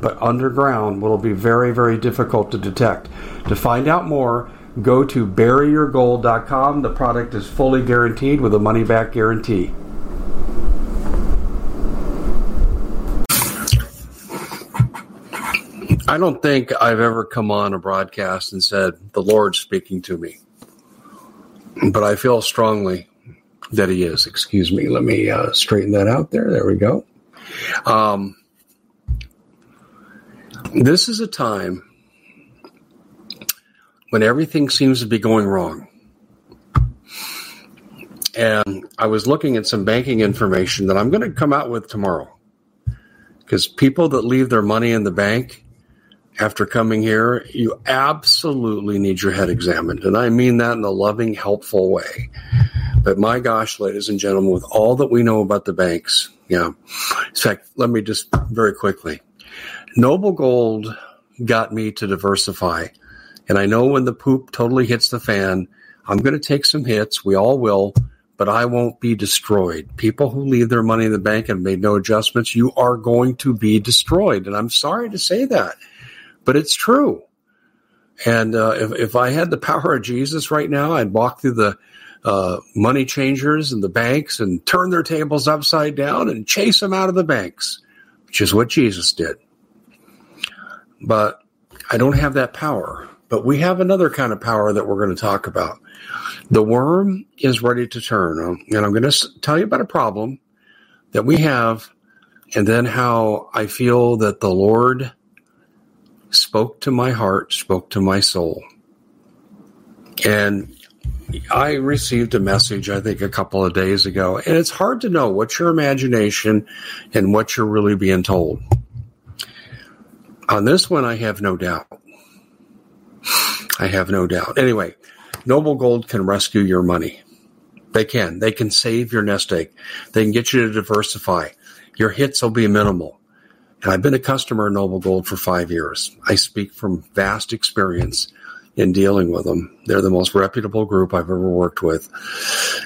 but underground will be very, very difficult to detect. To find out more, go to buryyourgold.com. The product is fully guaranteed with a money back guarantee. I don't think I've ever come on a broadcast and said, The Lord's speaking to me. But I feel strongly that He is. Excuse me. Let me uh, straighten that out there. There we go. Um, this is a time when everything seems to be going wrong. And I was looking at some banking information that I'm going to come out with tomorrow. Because people that leave their money in the bank after coming here, you absolutely need your head examined. And I mean that in a loving, helpful way. But my gosh, ladies and gentlemen, with all that we know about the banks, yeah. In fact, let me just very quickly Noble Gold got me to diversify. And I know when the poop totally hits the fan, I'm going to take some hits. We all will, but I won't be destroyed. People who leave their money in the bank and made no adjustments, you are going to be destroyed. And I'm sorry to say that, but it's true. And uh, if, if I had the power of Jesus right now, I'd walk through the uh, money changers and the banks and turn their tables upside down and chase them out of the banks, which is what Jesus did but I don't have that power. But we have another kind of power that we're going to talk about. The worm is ready to turn. Um, and I'm going to tell you about a problem that we have and then how I feel that the Lord spoke to my heart, spoke to my soul. And I received a message, I think, a couple of days ago, and it's hard to know what's your imagination and what you're really being told. On this one, I have no doubt. I have no doubt. Anyway, Noble Gold can rescue your money. They can. They can save your nest egg. They can get you to diversify. Your hits will be minimal. And I've been a customer of Noble Gold for five years. I speak from vast experience in dealing with them. They're the most reputable group I've ever worked with.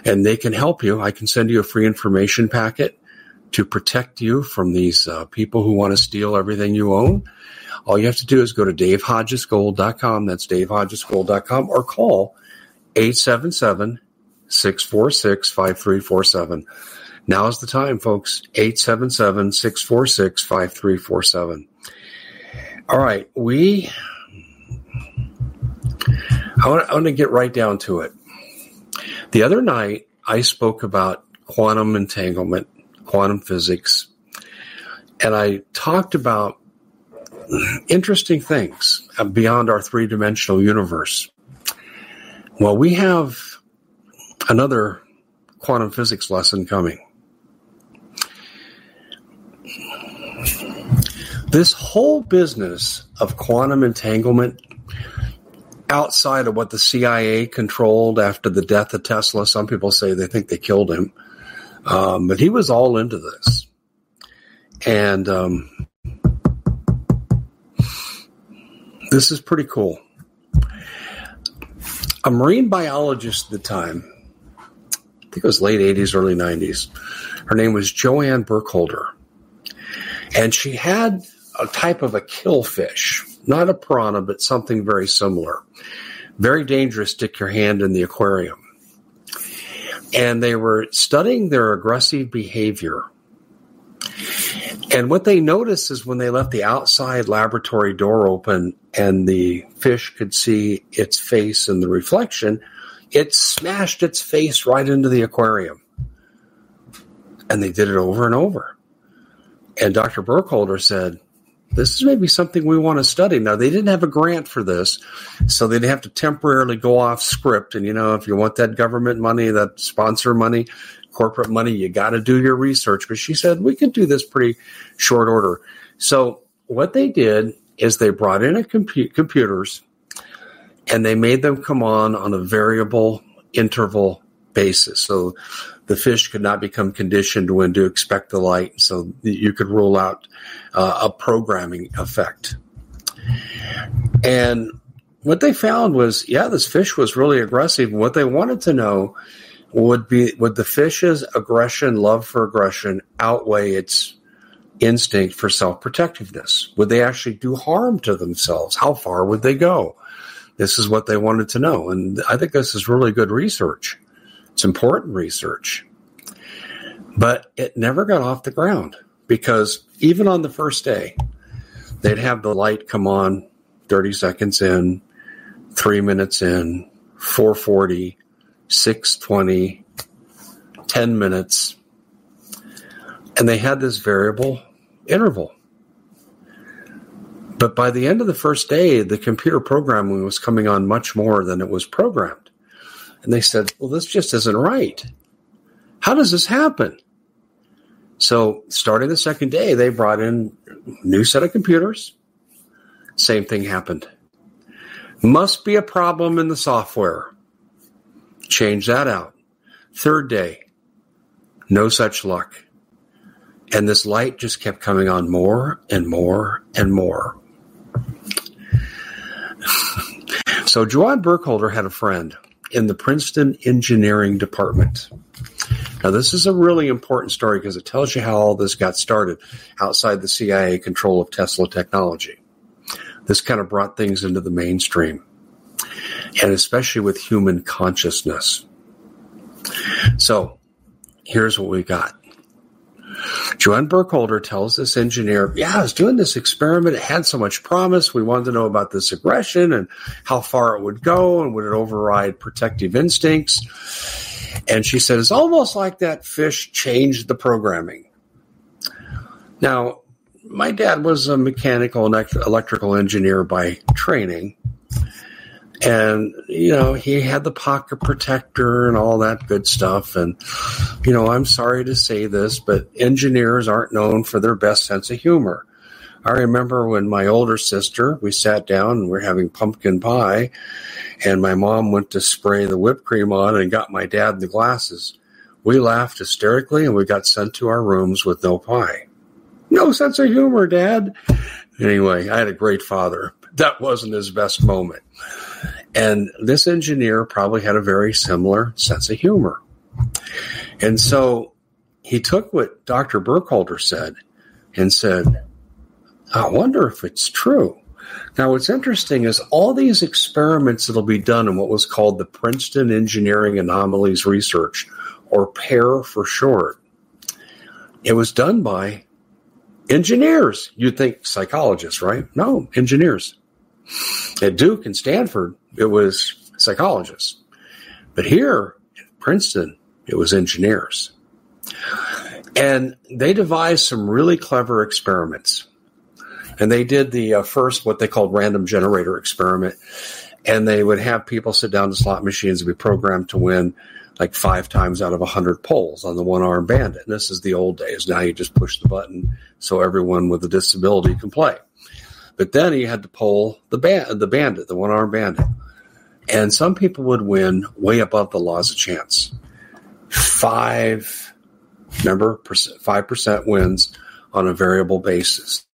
And they can help you. I can send you a free information packet to protect you from these uh, people who want to steal everything you own. All you have to do is go to davehodgesgold.com. That's davehodgesgold.com or call 877 646 5347. Now is the time, folks. 877 646 5347. All right. We, I want, I want to get right down to it. The other night, I spoke about quantum entanglement, quantum physics, and I talked about interesting things beyond our three dimensional universe. Well, we have another quantum physics lesson coming. This whole business of quantum entanglement outside of what the CIA controlled after the death of Tesla, some people say they think they killed him, um, but he was all into this. And um, This is pretty cool. A marine biologist at the time, I think it was late 80s, early 90s, her name was Joanne Burkholder. And she had a type of a killfish, not a piranha, but something very similar. Very dangerous, stick your hand in the aquarium. And they were studying their aggressive behavior and what they noticed is when they left the outside laboratory door open and the fish could see its face in the reflection, it smashed its face right into the aquarium. And they did it over and over. And Dr. Burkholder said, this is maybe something we want to study. Now, they didn't have a grant for this, so they'd have to temporarily go off script. And, you know, if you want that government money, that sponsor money, corporate money, you got to do your research. But she said, we can do this pretty short order. So, what they did is they brought in a compu- computers and they made them come on on a variable interval basis. So the fish could not become conditioned when to expect the light. So you could rule out uh, a programming effect. And what they found was, yeah, this fish was really aggressive. What they wanted to know would be, would the fish's aggression, love for aggression outweigh its instinct for self-protectiveness? Would they actually do harm to themselves? How far would they go? This is what they wanted to know. And I think this is really good research. It's important research. But it never got off the ground because even on the first day, they'd have the light come on 30 seconds in, three minutes in, 440, 620, 10 minutes. And they had this variable interval. But by the end of the first day, the computer programming was coming on much more than it was programmed. And they said, well, this just isn't right. How does this happen? So starting the second day, they brought in new set of computers. Same thing happened. Must be a problem in the software. Change that out. Third day, no such luck. And this light just kept coming on more and more and more. so Joanne Burkholder had a friend in the Princeton Engineering Department. Now, this is a really important story because it tells you how all this got started outside the CIA control of Tesla technology. This kind of brought things into the mainstream, and especially with human consciousness. So, here's what we got. Joanne Burkholder tells this engineer, Yeah, I was doing this experiment. It had so much promise. We wanted to know about this aggression and how far it would go and would it override protective instincts. And she said, It's almost like that fish changed the programming. Now, my dad was a mechanical and electrical engineer by training. And, you know, he had the pocket protector and all that good stuff. And, you know, I'm sorry to say this, but engineers aren't known for their best sense of humor. I remember when my older sister, we sat down and we we're having pumpkin pie, and my mom went to spray the whipped cream on and got my dad the glasses. We laughed hysterically and we got sent to our rooms with no pie. No sense of humor, Dad. Anyway, I had a great father. That wasn't his best moment. And this engineer probably had a very similar sense of humor. And so he took what Dr. Burkholder said and said, I wonder if it's true. Now, what's interesting is all these experiments that'll be done in what was called the Princeton Engineering Anomalies Research, or PEAR for short, it was done by engineers. You'd think psychologists, right? No, engineers. At Duke and Stanford, it was psychologists. But here at Princeton, it was engineers. And they devised some really clever experiments. And they did the uh, first, what they called random generator experiment. And they would have people sit down to slot machines and be programmed to win like five times out of a hundred poles on the one arm bandit. And this is the old days. Now you just push the button so everyone with a disability can play. But then he had to pull the the bandit, the one arm bandit. And some people would win way above the laws of chance. Five, remember, five percent wins on a variable basis.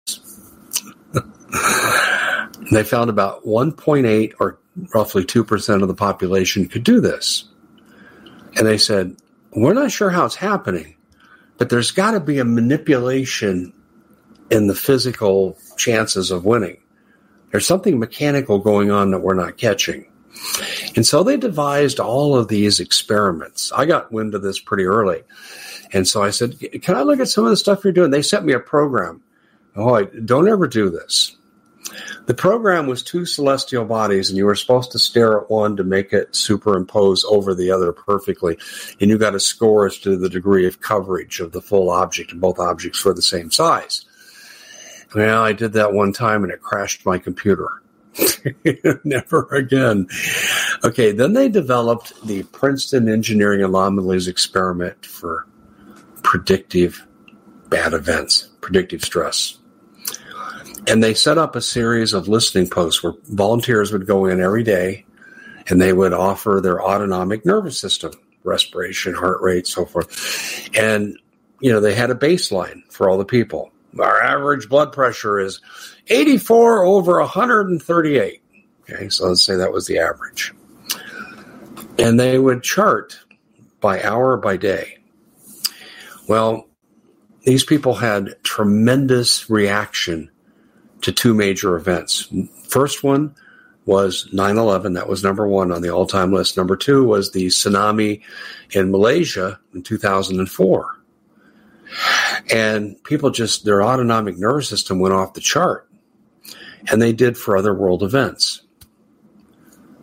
they found about 1.8 or roughly 2% of the population could do this. And they said, We're not sure how it's happening, but there's got to be a manipulation in the physical chances of winning. There's something mechanical going on that we're not catching. And so they devised all of these experiments. I got wind of this pretty early. And so I said, Can I look at some of the stuff you're doing? They sent me a program. Oh, I, don't ever do this. The program was two celestial bodies, and you were supposed to stare at one to make it superimpose over the other perfectly. And you got a score as to the degree of coverage of the full object, and both objects were the same size. Well, I did that one time and it crashed my computer. Never again. Okay, then they developed the Princeton Engineering Anomalies experiment for predictive bad events, predictive stress. And they set up a series of listening posts where volunteers would go in every day and they would offer their autonomic nervous system, respiration, heart rate, so forth. And, you know, they had a baseline for all the people. Our average blood pressure is 84 over 138. Okay, so let's say that was the average. And they would chart by hour by day. Well, these people had tremendous reaction to two major events. First one was 9 11. That was number one on the all time list. Number two was the tsunami in Malaysia in 2004. And people just, their autonomic nervous system went off the chart. And they did for other world events.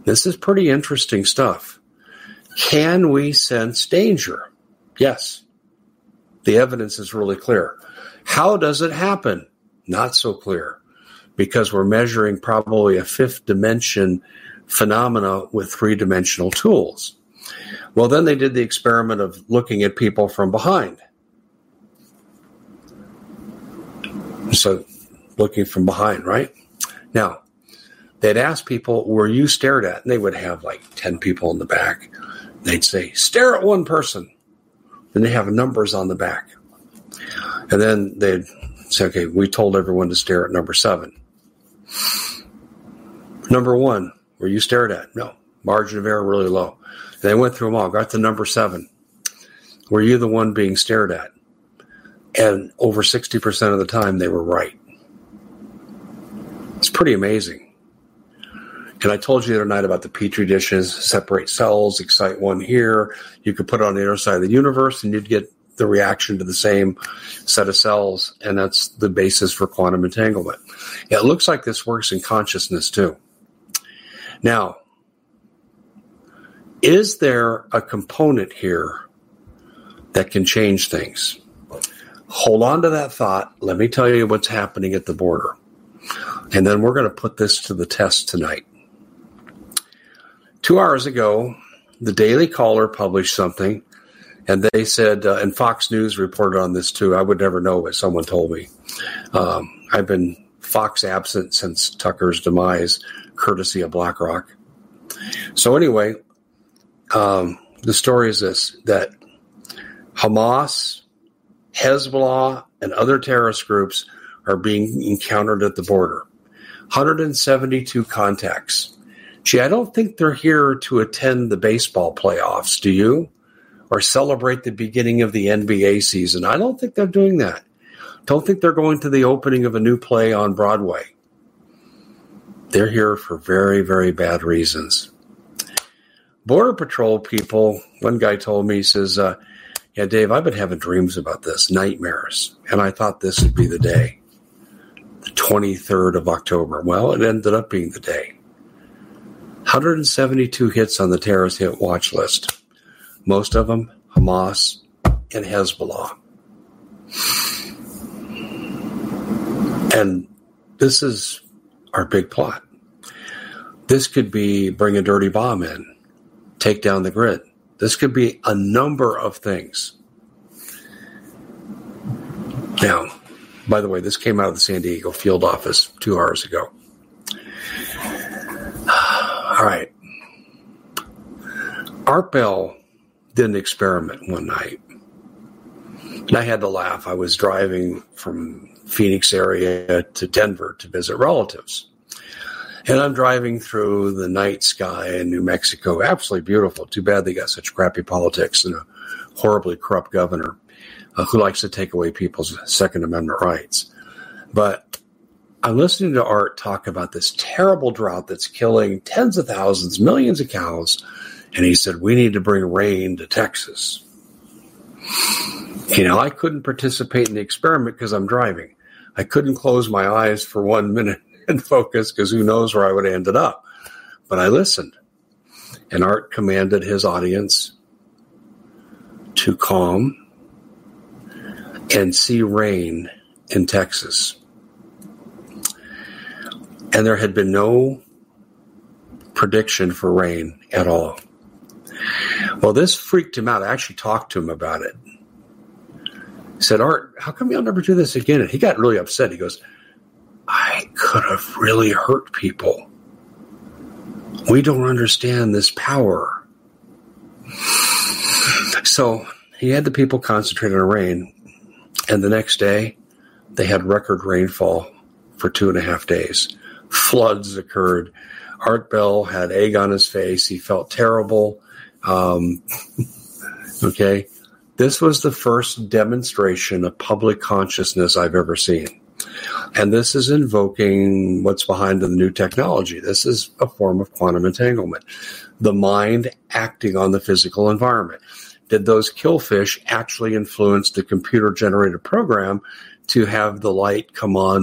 This is pretty interesting stuff. Can we sense danger? Yes. The evidence is really clear. How does it happen? Not so clear because we're measuring probably a fifth dimension phenomena with three dimensional tools. Well, then they did the experiment of looking at people from behind. So, looking from behind, right? Now, they'd ask people, Were you stared at? And they would have like 10 people in the back. They'd say, Stare at one person. And they have numbers on the back. And then they'd say, Okay, we told everyone to stare at number seven. Number one, were you stared at? No. Margin of error really low. They went through them all, got to number seven. Were you the one being stared at? And over 60% of the time, they were right. It's pretty amazing. And I told you the other night about the petri dishes, separate cells, excite one here. You could put it on the other side of the universe and you'd get the reaction to the same set of cells. And that's the basis for quantum entanglement. Yeah, it looks like this works in consciousness too. Now, is there a component here that can change things? Hold on to that thought. Let me tell you what's happening at the border. And then we're going to put this to the test tonight. Two hours ago, the Daily Caller published something, and they said, uh, and Fox News reported on this too. I would never know, but someone told me. Um, I've been Fox absent since Tucker's demise, courtesy of BlackRock. So, anyway, um, the story is this that Hamas, Hezbollah, and other terrorist groups are being encountered at the border. 172 contacts. Gee, I don't think they're here to attend the baseball playoffs, do you? Or celebrate the beginning of the NBA season. I don't think they're doing that. Don't think they're going to the opening of a new play on Broadway. They're here for very, very bad reasons. Border Patrol people, one guy told me, he says, uh, Yeah, Dave, I've been having dreams about this, nightmares. And I thought this would be the day, the 23rd of October. Well, it ended up being the day. 172 hits on the terrorist hit watch list, most of them Hamas and Hezbollah. And this is our big plot. This could be bring a dirty bomb in, take down the grid. This could be a number of things. Now, by the way, this came out of the San Diego field office two hours ago. All right. Art Bell did an experiment one night. And I had to laugh. I was driving from Phoenix area to Denver to visit relatives. And I'm driving through the night sky in New Mexico. Absolutely beautiful. Too bad they got such crappy politics and a horribly corrupt governor uh, who likes to take away people's Second Amendment rights. But I'm listening to Art talk about this terrible drought that's killing tens of thousands, millions of cows. And he said, We need to bring rain to Texas. You know, I couldn't participate in the experiment because I'm driving. I couldn't close my eyes for one minute and focus because who knows where I would have ended up. But I listened. And Art commanded his audience to calm and see rain in Texas. And there had been no prediction for rain at all. Well, this freaked him out. I actually talked to him about it. He said, Art, how come you'll never do this again? And he got really upset. He goes, I could have really hurt people. We don't understand this power. So he had the people concentrate on rain, and the next day they had record rainfall for two and a half days. Floods occurred. Art Bell had egg on his face. He felt terrible. Um, okay. This was the first demonstration of public consciousness I've ever seen. And this is invoking what's behind the new technology. This is a form of quantum entanglement. The mind acting on the physical environment. Did those killfish actually influence the computer generated program to have the light come on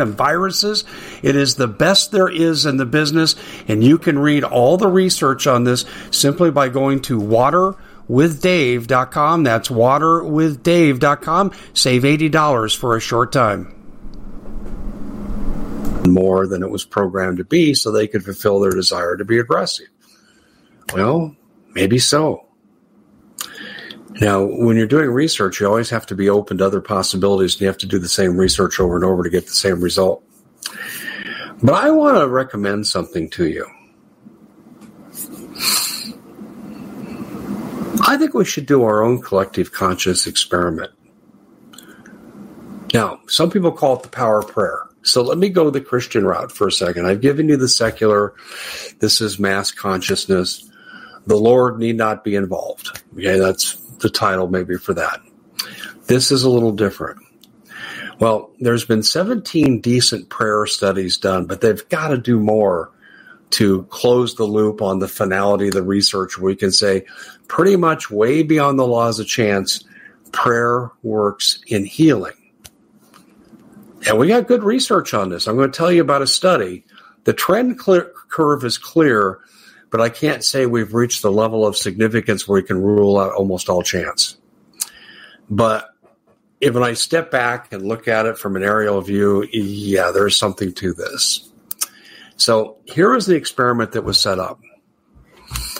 and viruses. It is the best there is in the business, and you can read all the research on this simply by going to water waterwithdave.com. That's waterwithdave.com. Save $80 for a short time. More than it was programmed to be so they could fulfill their desire to be aggressive. Well, maybe so. Now, when you're doing research, you always have to be open to other possibilities and you have to do the same research over and over to get the same result. But I want to recommend something to you. I think we should do our own collective conscious experiment. Now, some people call it the power of prayer. So let me go the Christian route for a second. I've given you the secular, this is mass consciousness. The Lord need not be involved. Okay, that's the title maybe for that. This is a little different. Well, there's been 17 decent prayer studies done, but they've got to do more to close the loop on the finality of the research. We can say pretty much way beyond the laws of chance, prayer works in healing. And we got good research on this. I'm going to tell you about a study. The trend clear, curve is clear, but I can't say we've reached the level of significance where we can rule out almost all chance. But if I step back and look at it from an aerial view, yeah, there's something to this. So here is the experiment that was set up.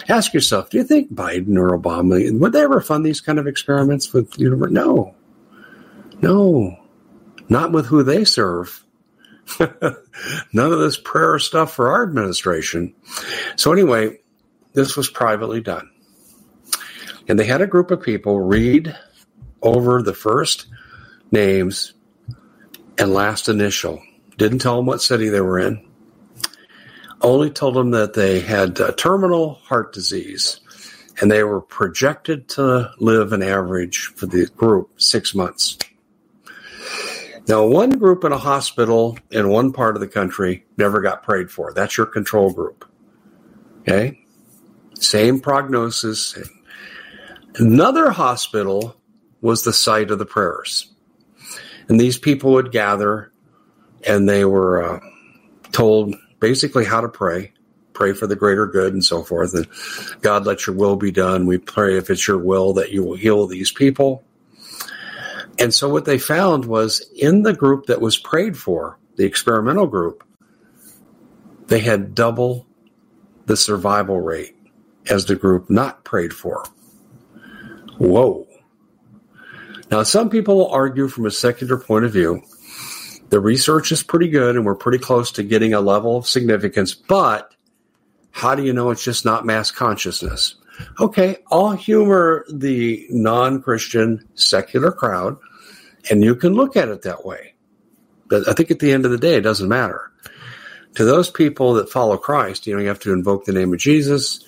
Ask yourself, do you think Biden or Obama would they ever fund these kind of experiments with university? No. No. Not with who they serve. None of this prayer stuff for our administration. So anyway, this was privately done. And they had a group of people read over the first names and last initial. Didn't tell them what city they were in. Only told them that they had terminal heart disease and they were projected to live an average for the group six months. Now, one group in a hospital in one part of the country never got prayed for. That's your control group. Okay? Same prognosis. Another hospital was the site of the prayers. And these people would gather and they were uh, told basically how to pray, pray for the greater good and so forth. And God, let your will be done. We pray if it's your will that you will heal these people. And so what they found was in the group that was prayed for, the experimental group, they had double the survival rate as the group not prayed for. Whoa. Now, some people argue from a secular point of view, the research is pretty good and we're pretty close to getting a level of significance, but how do you know it's just not mass consciousness? Okay, I'll humor the non Christian secular crowd, and you can look at it that way. But I think at the end of the day, it doesn't matter. To those people that follow Christ, you know, you have to invoke the name of Jesus,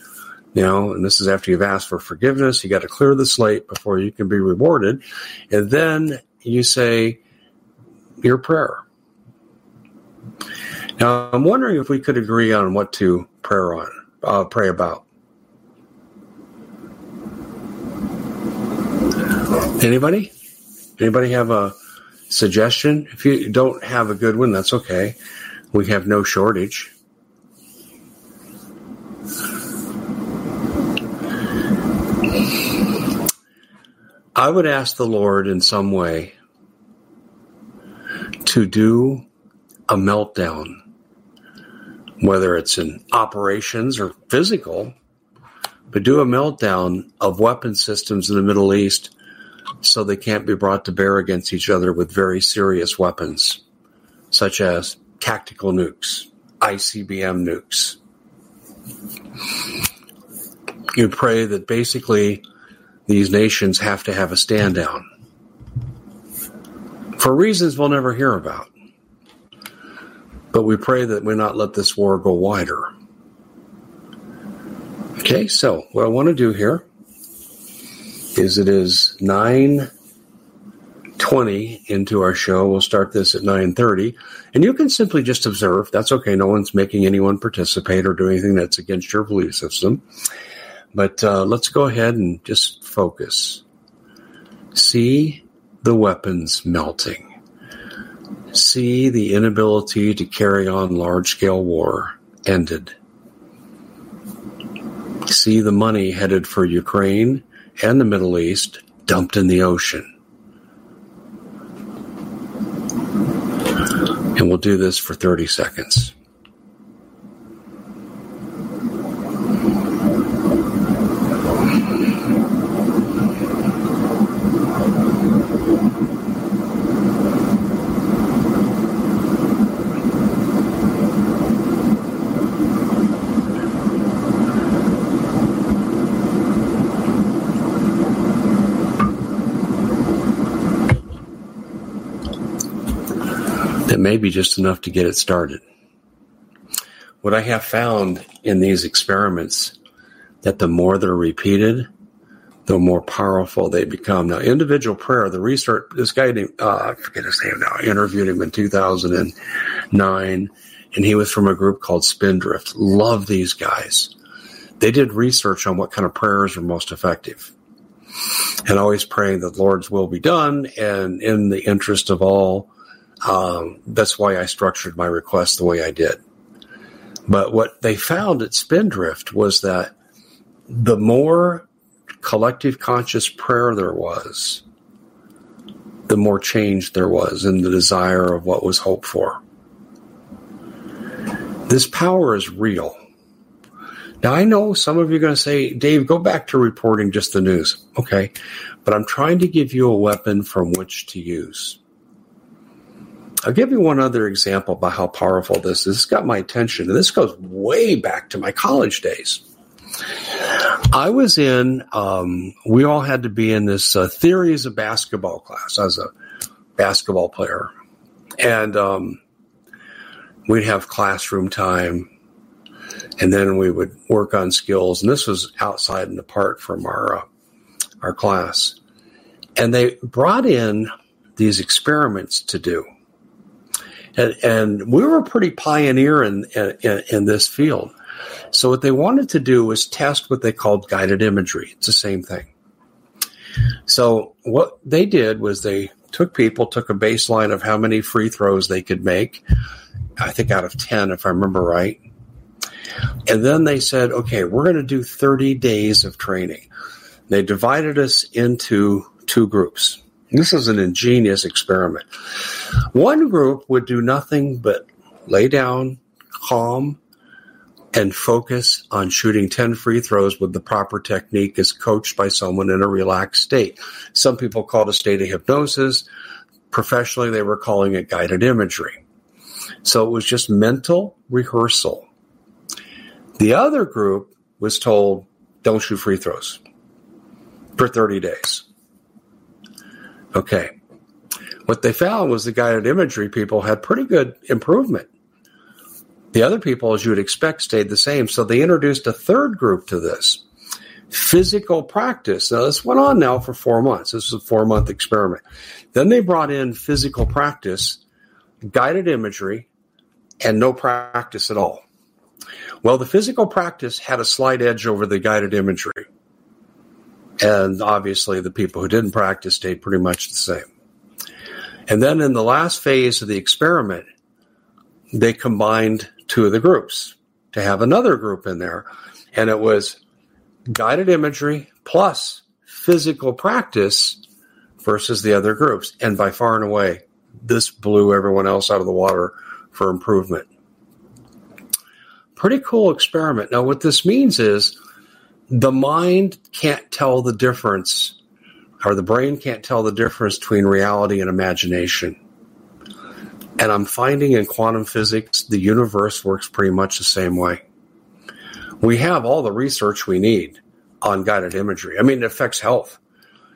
you know, and this is after you've asked for forgiveness. You got to clear the slate before you can be rewarded. And then you say your prayer. Now, I'm wondering if we could agree on what to pray on, uh, pray about. Anybody? Anybody have a suggestion? If you don't have a good one, that's okay. We have no shortage. I would ask the Lord in some way to do a meltdown, whether it's in operations or physical, but do a meltdown of weapon systems in the Middle East so they can't be brought to bear against each other with very serious weapons, such as tactical nukes, ICBM nukes. You pray that basically these nations have to have a stand down for reasons we'll never hear about. But we pray that we not let this war go wider. Okay, so what I want to do here is it is 9.20 into our show. We'll start this at 9.30. And you can simply just observe. That's okay. No one's making anyone participate or do anything that's against your belief system. But uh, let's go ahead and just focus. See the weapons melting. See the inability to carry on large scale war ended. See the money headed for Ukraine and the Middle East dumped in the ocean. And we'll do this for 30 seconds. May be just enough to get it started. What I have found in these experiments that the more they're repeated, the more powerful they become. Now, individual prayer, the research, this guy named, uh, I forget his name now, I interviewed him in 2009, and he was from a group called Spindrift. Love these guys. They did research on what kind of prayers are most effective. And always praying that Lord's will be done and in the interest of all um, that's why I structured my request the way I did. But what they found at Spindrift was that the more collective conscious prayer there was, the more change there was in the desire of what was hoped for. This power is real. Now, I know some of you are going to say, Dave, go back to reporting just the news. Okay. But I'm trying to give you a weapon from which to use. I'll give you one other example about how powerful this is. This got my attention, and this goes way back to my college days. I was in, um, we all had to be in this uh, theories of basketball class as a basketball player. And um, we'd have classroom time and then we would work on skills. And this was outside and apart from our uh, our class. And they brought in these experiments to do, and, and we were pretty pioneer in, in in this field. So what they wanted to do was test what they called guided imagery. It's the same thing. So what they did was they took people, took a baseline of how many free throws they could make. I think out of 10, if I remember right. And then they said, okay, we're going to do 30 days of training. They divided us into two groups. This is an ingenious experiment. One group would do nothing but lay down, calm, and focus on shooting 10 free throws with the proper technique as coached by someone in a relaxed state. Some people call it a state of hypnosis. Professionally, they were calling it guided imagery. So it was just mental rehearsal. The other group was told, don't shoot free throws for 30 days. Okay. What they found was the guided imagery people had pretty good improvement. The other people, as you would expect, stayed the same. So they introduced a third group to this physical practice. Now, this went on now for four months. This was a four month experiment. Then they brought in physical practice, guided imagery, and no practice at all. Well, the physical practice had a slight edge over the guided imagery. And obviously, the people who didn't practice stayed pretty much the same. And then in the last phase of the experiment, they combined two of the groups to have another group in there. And it was guided imagery plus physical practice versus the other groups. And by far and away, this blew everyone else out of the water for improvement. Pretty cool experiment. Now, what this means is the mind can't tell the difference, or the brain can't tell the difference between reality and imagination. And I'm finding in quantum physics, the universe works pretty much the same way. We have all the research we need on guided imagery. I mean, it affects health.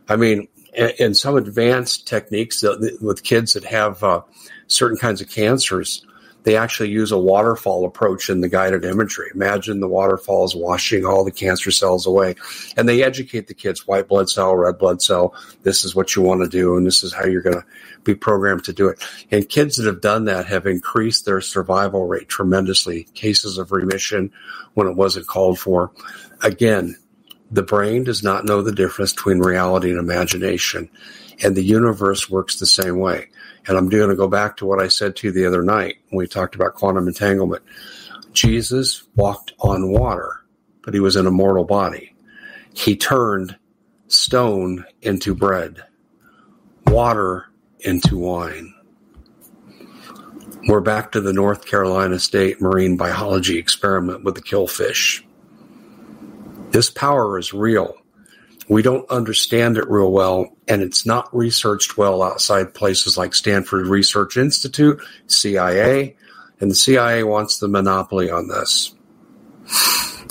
I mean, in some advanced techniques with kids that have uh, certain kinds of cancers, they actually use a waterfall approach in the guided imagery. Imagine the waterfalls washing all the cancer cells away. And they educate the kids white blood cell, red blood cell. This is what you want to do, and this is how you're going to be programmed to do it. And kids that have done that have increased their survival rate tremendously. Cases of remission when it wasn't called for. Again, the brain does not know the difference between reality and imagination. And the universe works the same way. And I'm going to go back to what I said to you the other night when we talked about quantum entanglement. Jesus walked on water, but he was in a mortal body. He turned stone into bread, water into wine. We're back to the North Carolina State Marine Biology experiment with the killfish. This power is real. We don't understand it real well, and it's not researched well outside places like Stanford Research Institute, CIA, and the CIA wants the monopoly on this.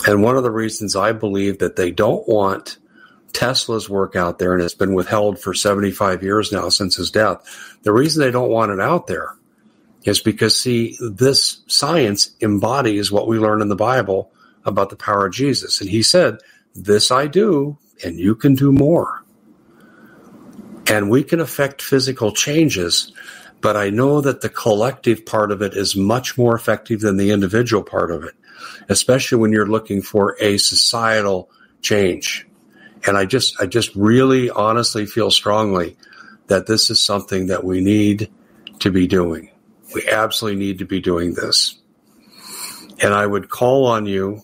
And one of the reasons I believe that they don't want Tesla's work out there, and it's been withheld for 75 years now since his death, the reason they don't want it out there is because, see, this science embodies what we learn in the Bible about the power of Jesus. And he said, This I do and you can do more. And we can affect physical changes, but I know that the collective part of it is much more effective than the individual part of it, especially when you're looking for a societal change. And I just, I just really honestly feel strongly that this is something that we need to be doing. We absolutely need to be doing this. And I would call on you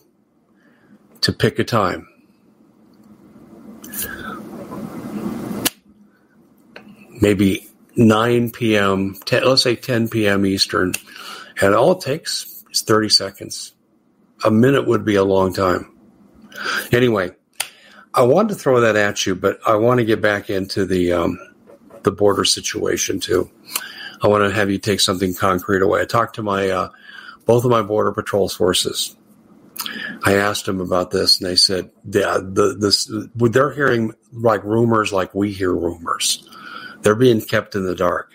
to pick a time maybe 9 p.m., 10, let's say 10 p.m. Eastern, and all it takes is 30 seconds. A minute would be a long time. Anyway, I wanted to throw that at you, but I want to get back into the um, the border situation too. I want to have you take something concrete away. I talked to my uh, both of my border patrol forces. I asked them about this, and they said, "Yeah, the this they're hearing like rumors, like we hear rumors. They're being kept in the dark."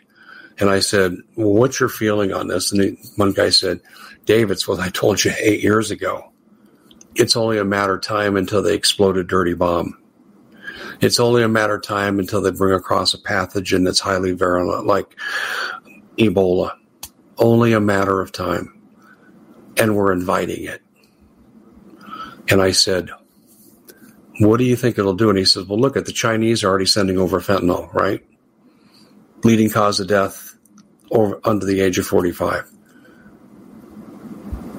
And I said, "Well, what's your feeling on this?" And one guy said, "Dave, it's what I told you eight years ago." it's only a matter of time until they explode a dirty bomb. It's only a matter of time until they bring across a pathogen that's highly virulent, like Ebola. Only a matter of time. And we're inviting it. And I said, What do you think it'll do? And he says, Well, look at the Chinese are already sending over fentanyl, right? Leading cause of death or under the age of 45.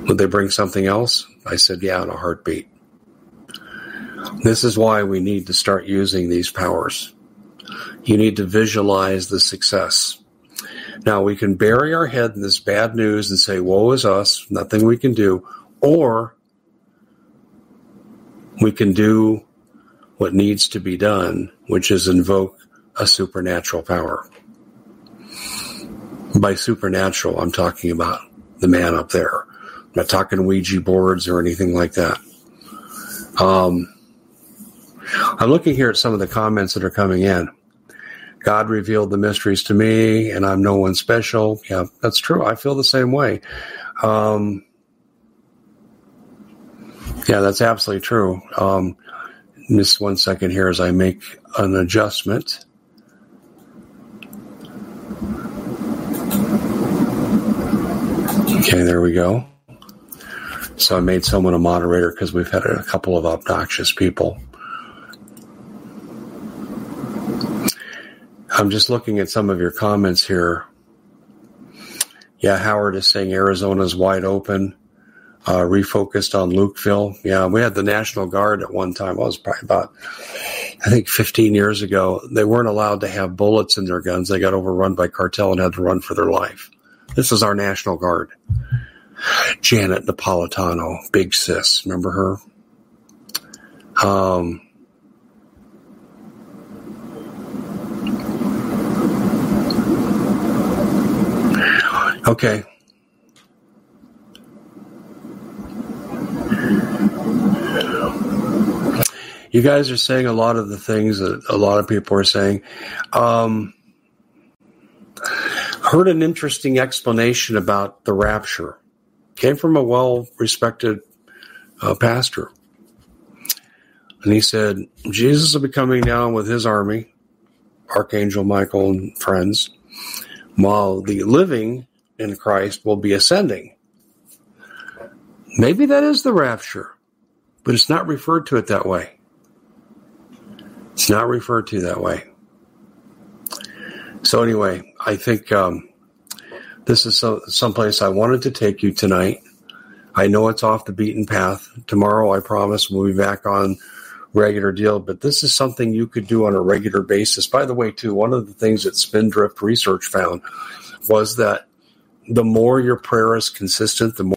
Would they bring something else? I said, Yeah, in a heartbeat. This is why we need to start using these powers. You need to visualize the success. Now, we can bury our head in this bad news and say, Woe is us, nothing we can do. Or we can do what needs to be done, which is invoke a supernatural power. By supernatural, I'm talking about the man up there I'm not talking Ouija boards or anything like that. Um, I'm looking here at some of the comments that are coming in. God revealed the mysteries to me, and I'm no one special. Yeah, that's true. I feel the same way. Um, yeah, that's absolutely true. Um, just one second here as I make an adjustment. Okay, there we go. So I made someone a moderator because we've had a couple of obnoxious people. I'm just looking at some of your comments here. Yeah, Howard is saying Arizona's wide open, uh, refocused on Lukeville. Yeah, we had the National Guard at one time. It was probably about, I think, 15 years ago. They weren't allowed to have bullets in their guns. They got overrun by cartel and had to run for their life. This is our National Guard. Janet Napolitano, Big Sis. Remember her? Um, okay. You guys are saying a lot of the things that a lot of people are saying. Um, heard an interesting explanation about the rapture came from a well respected uh, pastor. And he said, Jesus will be coming down with his army, Archangel Michael and friends, while the living in Christ will be ascending. Maybe that is the rapture, but it's not referred to it that way. It's not referred to that way. So, anyway, I think um, this is some someplace I wanted to take you tonight. I know it's off the beaten path. Tomorrow, I promise, we'll be back on regular deal, but this is something you could do on a regular basis. By the way, too, one of the things that Spindrift Research found was that the more your prayer is consistent, the more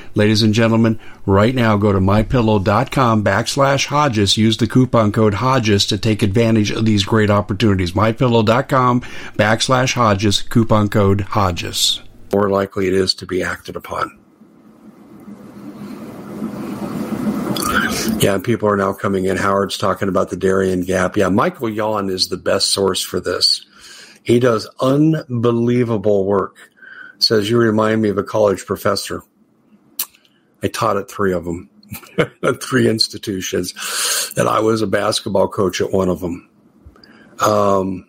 Ladies and gentlemen, right now go to mypillow.com backslash Hodges. Use the coupon code Hodges to take advantage of these great opportunities. Mypillow.com backslash Hodges, coupon code Hodges. More likely it is to be acted upon. Yeah, people are now coming in. Howard's talking about the Darien Gap. Yeah, Michael Yon is the best source for this. He does unbelievable work. Says you remind me of a college professor. I taught at three of them, three institutions, and I was a basketball coach at one of them. Um,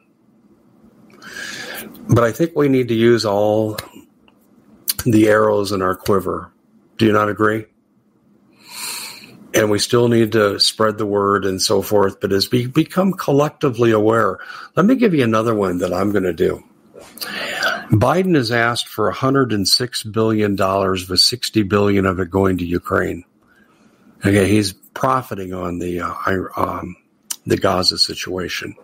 but I think we need to use all the arrows in our quiver. Do you not agree? and we still need to spread the word and so forth, but as we become collectively aware, let me give you another one that I'm going to do. Biden has asked for 106 billion dollars, with 60 billion of it going to Ukraine. Okay, he's profiting on the uh, um, the Gaza situation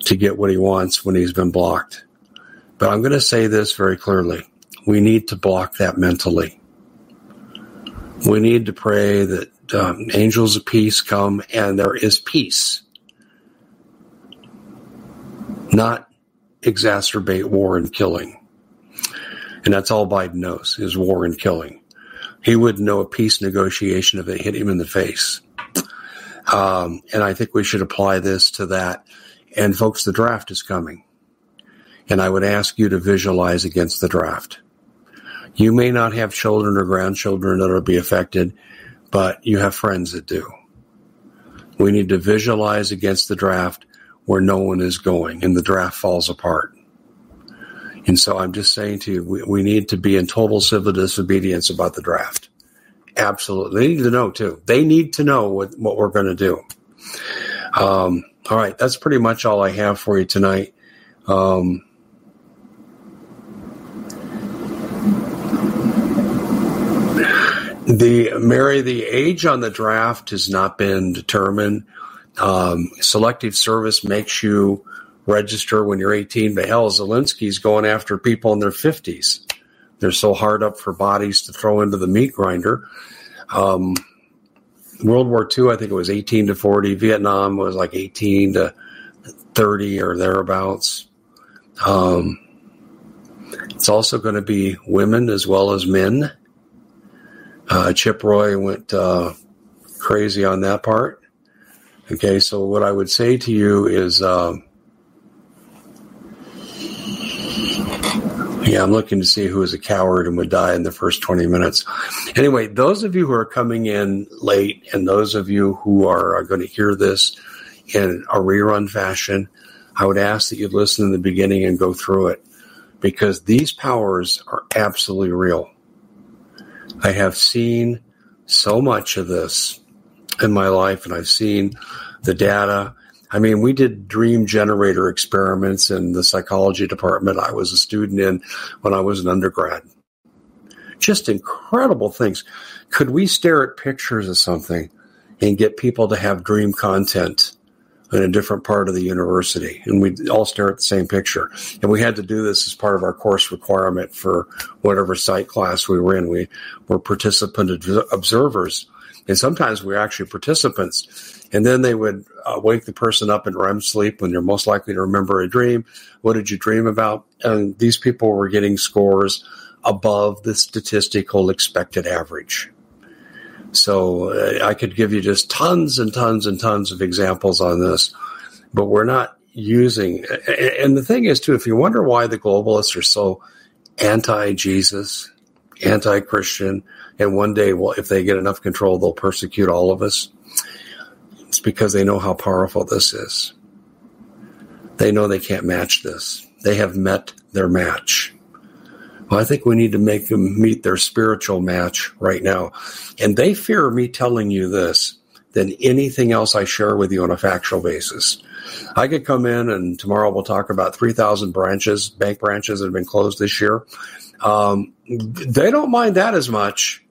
to get what he wants when he's been blocked. But I'm going to say this very clearly: we need to block that mentally. We need to pray that um, angels of peace come and there is peace, not exacerbate war and killing. And that's all Biden knows is war and killing. He wouldn't know a peace negotiation if it hit him in the face. Um, and I think we should apply this to that. And folks, the draft is coming. And I would ask you to visualize against the draft. You may not have children or grandchildren that will be affected, but you have friends that do. We need to visualize against the draft where no one is going and the draft falls apart. And so I'm just saying to you, we, we need to be in total civil disobedience about the draft. Absolutely. They need to know too. They need to know what, what we're going to do. Um, all right. That's pretty much all I have for you tonight. Um, the Mary, the age on the draft has not been determined. Um, selective service makes you register when you're 18, but hell, Zelensky's going after people in their 50s. They're so hard up for bodies to throw into the meat grinder. Um, World War II, I think it was 18 to 40. Vietnam was like 18 to 30 or thereabouts. Um, it's also going to be women as well as men. Uh, Chip Roy went uh, crazy on that part. Okay, so what I would say to you is, um, yeah, I'm looking to see who is a coward and would die in the first 20 minutes. Anyway, those of you who are coming in late and those of you who are, are going to hear this in a rerun fashion, I would ask that you listen in the beginning and go through it because these powers are absolutely real. I have seen so much of this in my life, and I've seen the data. I mean, we did dream generator experiments in the psychology department I was a student in when I was an undergrad. Just incredible things. Could we stare at pictures of something and get people to have dream content in a different part of the university? And we all stare at the same picture. And we had to do this as part of our course requirement for whatever site class we were in. We were participant observers and sometimes we're actually participants. And then they would uh, wake the person up in REM sleep when you're most likely to remember a dream. What did you dream about? And these people were getting scores above the statistical expected average. So uh, I could give you just tons and tons and tons of examples on this, but we're not using. And the thing is, too, if you wonder why the globalists are so anti Jesus, anti Christian, and one day, well, if they get enough control, they'll persecute all of us. It's because they know how powerful this is. They know they can't match this. They have met their match. Well, I think we need to make them meet their spiritual match right now. And they fear me telling you this than anything else I share with you on a factual basis. I could come in and tomorrow we'll talk about 3,000 branches, bank branches that have been closed this year. Um, they don't mind that as much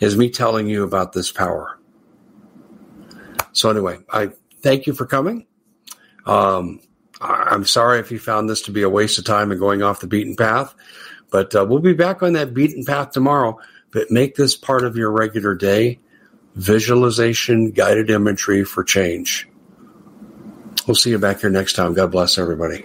as me telling you about this power. So anyway, I thank you for coming. Um, I'm sorry if you found this to be a waste of time and going off the beaten path, but uh, we'll be back on that beaten path tomorrow. But make this part of your regular day visualization, guided imagery for change. We'll see you back here next time. God bless everybody.